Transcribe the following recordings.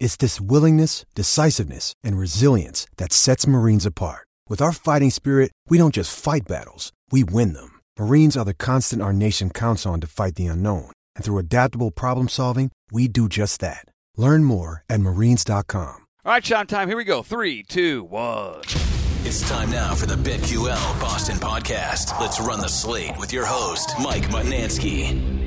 It's this willingness, decisiveness, and resilience that sets Marines apart. With our fighting spirit, we don't just fight battles, we win them. Marines are the constant our nation counts on to fight the unknown. And through adaptable problem solving, we do just that. Learn more at marines.com. All right, Sean, time. Here we go. Three, two, one. It's time now for the BetQL Boston podcast. Let's run the slate with your host, Mike Mutnansky.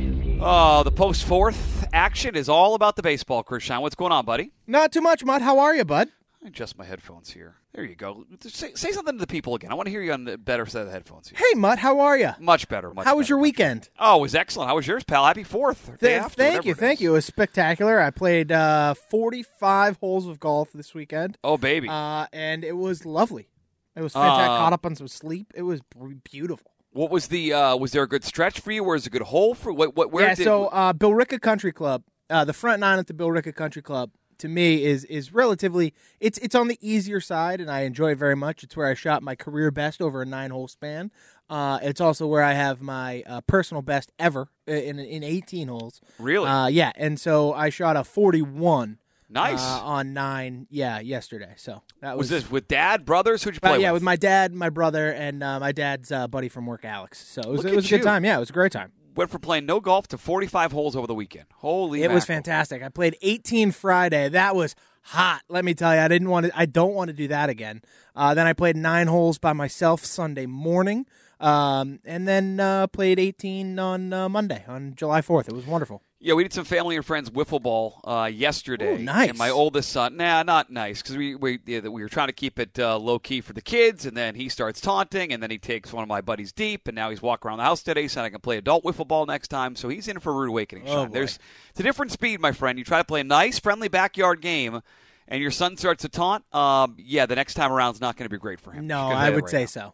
Oh, the post fourth action is all about the baseball, Krishan. What's going on, buddy? Not too much, Mutt. How are you, bud? I adjust my headphones here. There you go. Say, say something to the people again. I want to hear you on the better set of headphones here. Hey, Mutt. How are you? Much better. Much How was better. your weekend? Oh, it was excellent. How was yours, pal? Happy fourth. or day after, thank you, thank you. It was spectacular. I played uh, 45 holes of golf this weekend, Oh, baby. uh, and it was lovely. It was fantastic. Uh, Caught up on some sleep. It was beautiful. What was the? Uh, was there a good stretch for you? Was it a good hole for? What? What? Where yeah. did? so uh, Billerica Country Club, uh, the front nine at the Billerica Country Club, to me is is relatively. It's it's on the easier side, and I enjoy it very much. It's where I shot my career best over a nine hole span. Uh, it's also where I have my uh, personal best ever uh, in in 18 holes. really Uh, yeah, and so I shot a 41 nice. uh, on nine. Yeah, yesterday. So that was, was this with dad, brothers? Who'd you uh, play yeah, with? with my dad, my brother, and uh, my dad's uh, buddy from work, Alex. So it was, it was a good time. Yeah, it was a great time. Went from playing no golf to 45 holes over the weekend. Holy, It was fantastic. I played 18 Friday. That was hot. Let me tell you, I didn't want to. I don't want to do that again. Uh, then I played nine holes by myself Sunday morning, um, and then uh, played 18 on uh, Monday on July 4th. It was wonderful. Yeah, we did some family and friends wiffle ball uh, yesterday. Ooh, nice. And my oldest son, nah, not nice, because we we yeah, we were trying to keep it uh, low key for the kids, and then he starts taunting, and then he takes one of my buddies deep, and now he's walking around the house today, saying I can play adult wiffle ball next time. So he's in for a rude awakening. Oh, There's it's a different speed, my friend. You try to play a nice, friendly backyard game. And your son starts to taunt. Um, yeah, the next time around is not going to be great for him. No, I would right say now. so.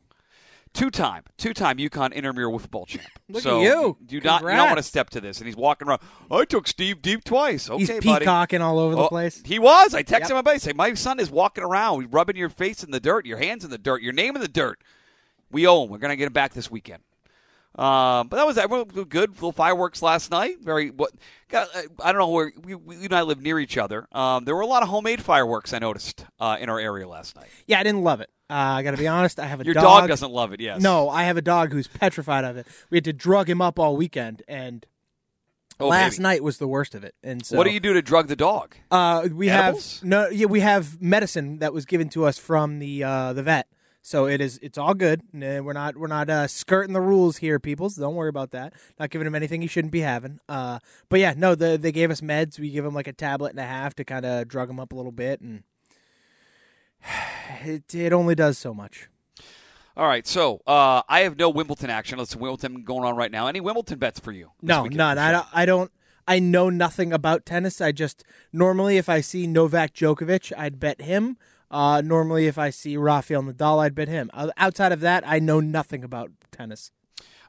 Two-time, two-time UConn intramural wiffle ball champ. Look at you. Do not, you don't want to step to this. And he's walking around. I took Steve deep twice. Okay, He's buddy. peacocking all over the Oh, place. He was. I texted Yep. my buddy, say, my son is walking around, rubbing your face in the dirt, your hands in the dirt, your name in the dirt. We owe him. We're going to get him back this weekend. Um, but that was was good. Little fireworks last night. Very what? Uh, I don't know where we, we you and I live near each other. Um, there were a lot of homemade fireworks I noticed uh, in our area last night. Yeah, I didn't love it. Uh, I got to be honest. I have a Your dog. dog doesn't love it. Yes. No, I have a dog who's petrified of it. We had to drug him up all weekend, and Oh, last baby. night was the worst of it. And so, What do you do to drug the dog? Uh, we Edibles? have no. Yeah, we have medicine that was given to us from the uh, the vet. So it is. It's all good. We're not. We're not uh, skirting the rules here, peoples. Don't worry about that. Not giving him anything he shouldn't be having. Uh, but yeah, no. The, they gave us meds. We give him like a tablet and a half to kind of drug him up a little bit, and it it only does so much. All right, so uh, I have no Wimbledon action. Listen, Wimbledon going on right now. Any Wimbledon bets for you? No, weekend? none. I don't, I don't. I know nothing about tennis. I just normally, if I see Novak Djokovic, I'd bet him. Uh, normally, if I see Rafael Nadal, I'd bet him. Uh, Outside of that, I know nothing about tennis.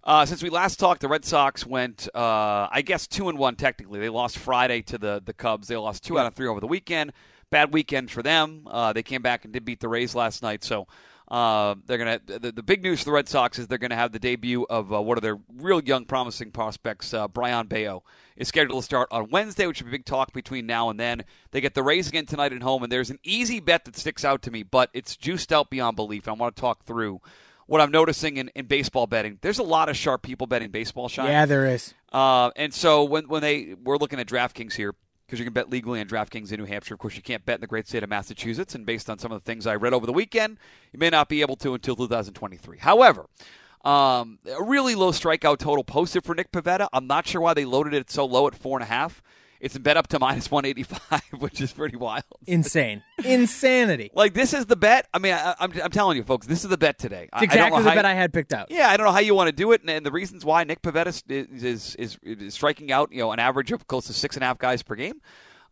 Uh, since we last talked, the Red Sox went, uh, I guess, two and one technically. They lost Friday to the the Cubs. They lost two out of three over the weekend. Bad weekend for them. Uh, they came back and did beat the Rays last night. So uh, they're gonna. The, the big news for the Red Sox is they're gonna have the debut of uh, one of their real young, promising prospects, uh, Brayan Bello, is scheduled to start on Wednesday, which will be a big talk between now and then. They get the Rays again tonight at home, and there's an easy bet that sticks out to me, but it's juiced out beyond belief. I want to talk through what I'm noticing in, in baseball betting. There's a lot of sharp people betting baseball, Sean. Yeah, there is. Uh, and so when when they we're looking at DraftKings here because you can bet legally on DraftKings in New Hampshire. Of course, you can't bet in the great state of Massachusetts. And based on some of the things I read over the weekend, you may not be able to until 2023. However. Um, a really low strikeout total posted for Nick Pivetta. I'm not sure why they loaded it so low at four and a half. It's bet up to minus 185, which is pretty wild. Insane. Insanity. Like this is the bet. I mean, I, I'm, I'm telling you, folks, this is the bet today. It's exactly know the bet you- I had picked out. yeah, I don't know how you want to do it, and, and the reasons why Nick Pivetta is, is is is striking out, you know, an average of close to six and a half guys per game.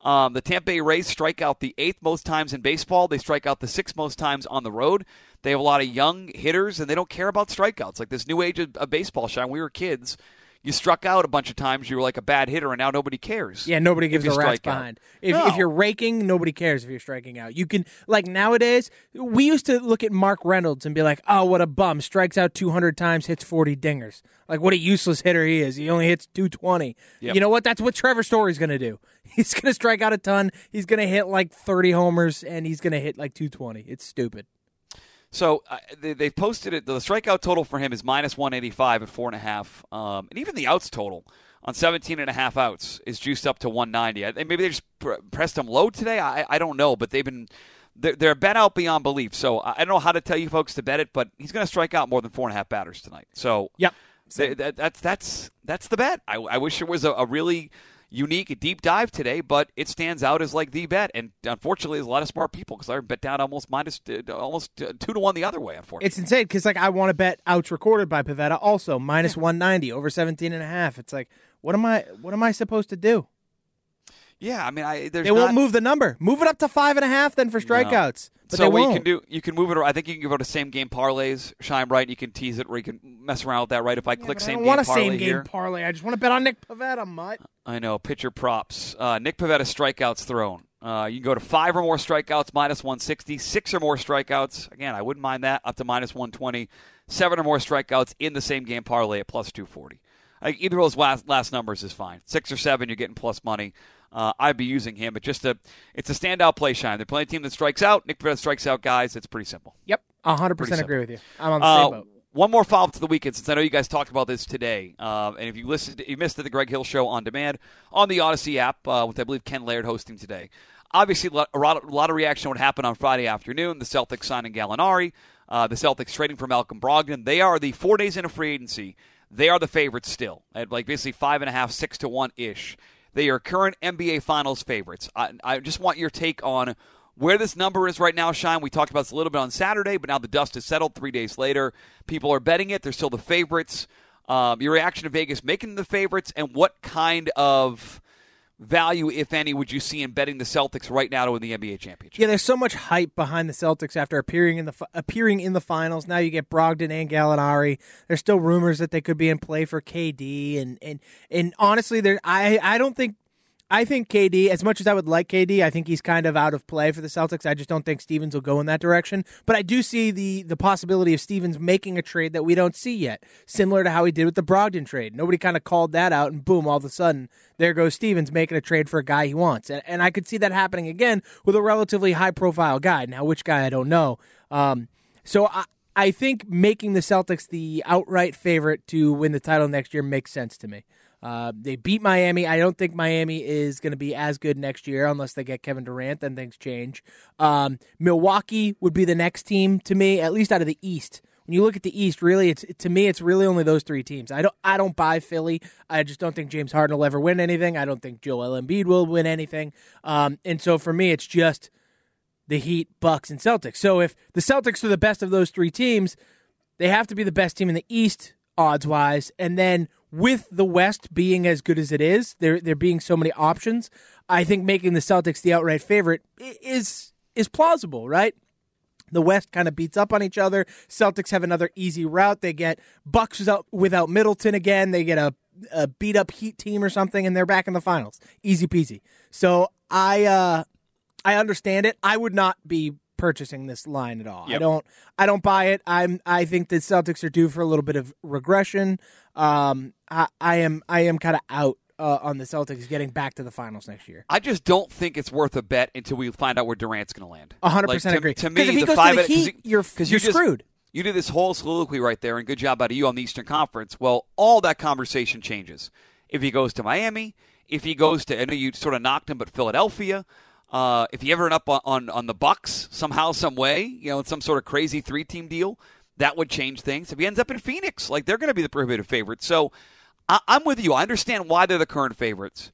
Um, the Tampa Bay Rays strike out the eighth most times in baseball. They strike out the sixth most times on the road. They have a lot of young hitters, and they don't care about strikeouts. Like this new age of, of baseball, Sean. We were kids you struck out a bunch of times. You were like a bad hitter, and now nobody cares. Yeah, nobody gives a rat's behind. If, No. if you're raking, nobody cares if you're striking out. You can like nowadays. We used to look at Mark Reynolds and be like, "Oh, what a bum! Strikes out 200 times, hits 40 dingers. Like what a useless hitter he is. He only hits 220. Yep. You know what? That's what Trevor Story's going to do. He's going to strike out a ton. He's going to hit like 30 homers, and he's going to hit like 220. It's stupid. So uh, they, they posted it. The strikeout total for him is minus 185 at four and a half, um, and even the outs total on 17 and a half outs is juiced up to 190. I, maybe they just pr- pressed him low today. I, I don't know, but they've been they're, they're bet out beyond belief. So I don't know how to tell you folks to bet it, but he's going to strike out more than four and a half batters tonight. So Yep. th- that, that's that's that's the bet. I, I wish it was a, a really unique deep dive today, but it stands out as like the bet. And unfortunately, there's a lot of smart people because I bet down almost minus uh, almost uh, two to one the other way. Unfortunately, It's insane because like I want to bet outs recorded by Pivetta also minus 190 over 17 and a half. It's like what am I what am I supposed to do? yeah. I mean, I there's They won't not- move the number. Move it up to five and a half then for strikeouts. But so what won't. you can do, you can move it. Around. I think you can go to same game parlays, Scheim right. You can tease it, or you can mess around with that. Right? If I Yeah, click I same don't game want a parlay same game here, parlay. I just want to bet on Nick Pivetta, mutt. I know pitcher props. Uh, Nick Pivetta strikeouts thrown. Uh, you can go to five or more strikeouts, minus 160. Six or more strikeouts. Again, I wouldn't mind that. Up to minus 120. Seven or more strikeouts in the same game parlay at plus 240. Like either of those last, last numbers is fine. Six or seven, you're getting plus money. Uh, I'd be using him, but just a, it's a standout play. Scheim. They're playing a team that strikes out. Nick Pivetta strikes out guys. It's pretty simple. Yep, 100 percent agree with you. I'm on the Uh, same boat. One more follow up to the weekend, since I know you guys talked about this today. Uh, and if you listened, you missed it, the Greg Hill Show on demand on the Audacy app, uh, with I believe Ken Laird hosting today. Obviously, a lot, a lot- a lot of reaction would happen on Friday afternoon. The Celtics signing Gallinari, uh, the Celtics trading for Malcolm Brogdon. They are the four days into free agency. They are the favorites still, at like basically five and a half, six to one ish. They are current NBA Finals favorites. I, I just want your take on where this number is right now, Scheim. We talked about this a little bit on Saturday, but now the dust has settled three days later. People are betting it. They're still the favorites. Um, your reaction to Vegas making the favorites, and what kind of value, if any, would you see in betting the Celtics right now to win the NBA championship? Yeah, there's so much hype behind the Celtics after appearing in the appearing in the finals. Now you get Brogdon and Gallinari. There's still rumors that they could be in play for KD, and and and honestly, there I I don't think. I think KD, as much as I would like KD, I think he's kind of out of play for the Celtics. I just don't think Stevens will go in that direction. But I do see the the possibility of Stevens making a trade that we don't see yet, similar to how he did with the Brogdon trade. Nobody kind of called that out, and boom, all of a sudden, there goes Stevens making a trade for a guy he wants. And, and I could see that happening again with a relatively high profile guy. Now, which guy, I don't know. Um, so I, I think making the Celtics the outright favorite to win the title next year makes sense to me. Uh, they beat Miami. I don't think Miami is going to be as good next year unless they get Kevin Durant. Then things change. Um, Milwaukee would be the next team to me, at least out of the East. When you look at the East, really, it's to me, it's really only those three teams. I don't, I don't buy Philly. I just don't think James Harden will ever win anything. I don't think Joel Embiid will win anything. Um, and so for me, it's just the Heat, Bucks, and Celtics. So if the Celtics are the best of those three teams, they have to be the best team in the East odds wise, and then with the West being as good as it is, there there being so many options, I think making the Celtics the outright favorite is is plausible, right? The West kind of beats up on each other. Celtics have another easy route. They get Bucks without, without Middleton again. They get a, a beat up Heat team or something, and they're back in the finals. Easy peasy. So I uh, I understand it. I would not be purchasing this line at all. I don't I don't buy it. I'm I think the Celtics are due for a little bit of regression. Um I, I am I am kind of out uh, on the Celtics getting back to the finals next year. I just don't think it's worth a bet until we find out where Durant's going to land. A hundred Like, percent to- agree. To me, if he the goes to five the cause you- Heat, you're- 'cause you're you just- screwed. You did this whole soliloquy right there, and good job out of you on the Eastern Conference. Well, all that conversation changes if he goes to Miami, if he goes to. I know you sort of knocked him, but Philadelphia. Uh, if he ever end up on, on on the Bucks somehow, some way, you know, in some sort of crazy three team deal, that would change things. If he ends up in Phoenix, like they're going to be the prohibitive favorites. So I, I'm with you. I understand why they're the current favorites.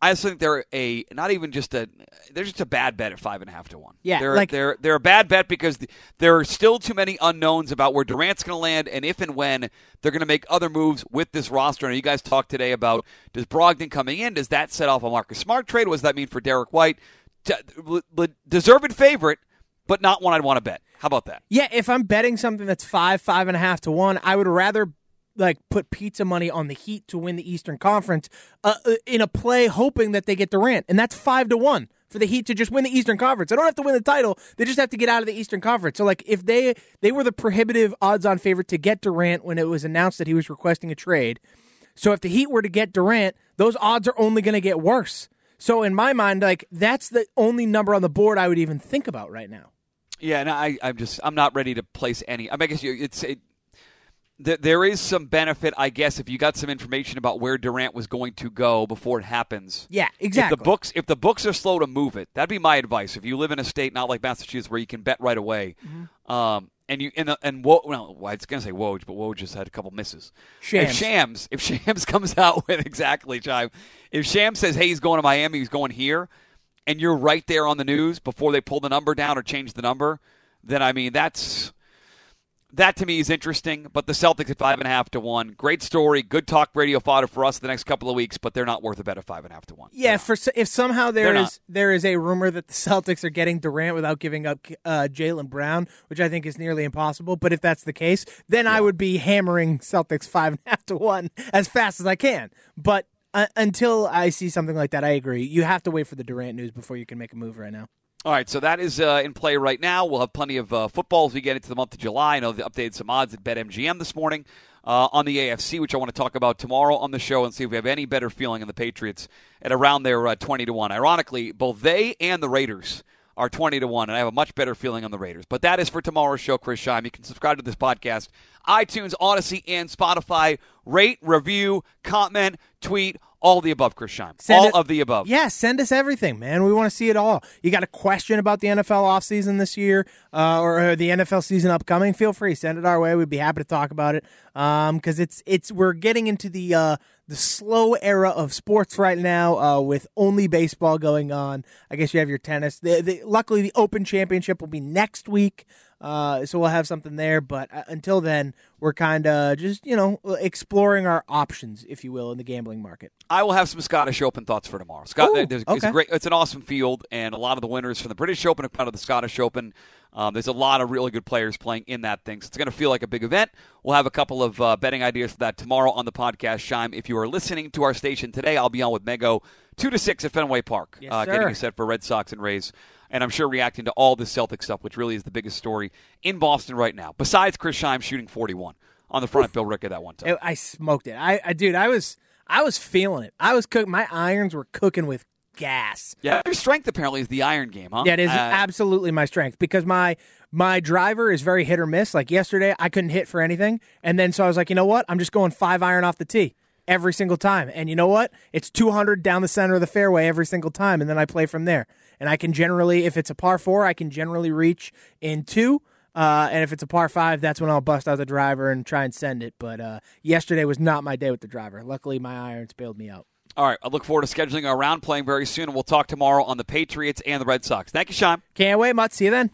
I also think they're a not even just a they're just a bad bet at five and a half to one. Yeah, they're like- they're they're a bad bet because th- there are still too many unknowns about where Durant's going to land and if and when they're going to make other moves with this roster. And you guys talked today about does Brogdon coming in? Does that set off a Marcus Smart trade? What does that mean for Derrick White? D- l- l- deserved favorite, but not one I'd want to bet. How about that? Yeah, if I'm betting something that's five, five and a half to one, I would rather like put pizza money on the Heat to win the Eastern Conference uh, uh, in a play, hoping that they get Durant, and that's five to one for the Heat to just win the Eastern Conference. They don't have to win the title; they just have to get out of the Eastern Conference. So, like, if they they were the prohibitive odds-on favorite to get Durant when it was announced that he was requesting a trade, so if the Heat were to get Durant, those odds are only going to get worse. So, in my mind, like that's the only number on the board I would even think about right now. Yeah, and I, I'm just I'm not ready to place any. I, I guess you, it's it, there is some benefit, I guess, if you got some information about where Durant was going to go before it happens. Yeah, exactly. If the books if the books are slow to move it, that'd be my advice. If you live in a state not like Massachusetts where you can bet right away, Mm-hmm. um, and you and and Wo, well, I was gonna say Woj, but Woj just had a couple misses. Shams. If Shams, if Shams comes out with exactly, Scheim, if Shams says, "Hey, he's going to Miami, he's going here," and you're right there on the news before they pull the number down or change the number, then I mean that's that to me is interesting. But the Celtics at five and a half to one, great story, good talk radio fodder for us the next couple of weeks. But they're not worth a bet of five and a half to one. Yeah, for if somehow there is there is a rumor that the Celtics are getting Durant without giving up uh, Jaylen Brown, which I think is nearly impossible. But if that's the case, then I would be hammering Celtics five and a half to one as fast as I can. But uh, until I see something like that, I agree. You have to wait for the Durant news before you can make a move right now. All right, so that is uh, in play right now. We'll have plenty of uh, football as we get into the month of July. I know they updated some odds at BetMGM this morning uh, on the AFC, which I want to talk about tomorrow on the show and see if we have any better feeling in the Patriots at around their uh, 20 to 1. Ironically, both they and the Raiders are 20 to 1, and I have a much better feeling on the Raiders. But that is for tomorrow's show, Chris Scheim. You can subscribe to this podcast, iTunes, Audacy, and Spotify. Rate, review, comment, tweet, all the above, Chris Scheim. Send all it- of the above. Yeah, send us everything, man. We want to see it all. You got a question about the NFL offseason this year uh, or uh, the NFL season upcoming? Feel free, send it our way. We'd be happy to talk about it because it's it's we're getting into the uh, the slow era of sports right now uh, with only baseball going on. I guess you have your tennis. The, the, luckily, the Open Championship will be next week. Uh, so we'll have something there, but uh, until then, we're kind of just you know exploring our options, if you will, in the gambling market. I will have some Scottish Open thoughts for tomorrow. Scott, Ooh, there's, it's okay. great. It's an awesome field, and a lot of the winners from the British Open are part of the Scottish Open. Um, there's a lot of really good players playing in that thing, so it's going to feel like a big event. We'll have a couple of uh, betting ideas for that tomorrow on the podcast. Scheim, if you are listening to our station today, I'll be on with Mego two to six at Fenway Park, Yes, uh, getting set for Red Sox and Rays. And I'm sure reacting to all this Celtic stuff, which really is the biggest story in Boston right now. Besides Chris Scheim shooting 41 on the front of Bill Rick at that one time. I smoked it. I, I, dude, I was, I was feeling it. I was cooking. My irons were cooking with gas. yeah, your strength apparently is the iron game, huh? Yeah, it is Uh, absolutely my strength because my my driver is very hit or miss. Like yesterday, I couldn't hit for anything, and then so I was like, you know what? I'm just going five iron off the tee every single time, and you know what? It's 200 down the center of the fairway every single time, and then I play from there. And I can generally, if it's a par four, I can generally reach in two. Uh, and if it's a par five, that's when I'll bust out the driver and try and send it. But uh, yesterday was not my day with the driver. Luckily, my irons bailed me out. All right, I look forward to scheduling our round playing very soon, and we'll talk tomorrow on the Patriots and the Red Sox. Thank you, Sean. Can't wait, Mutt. See you then.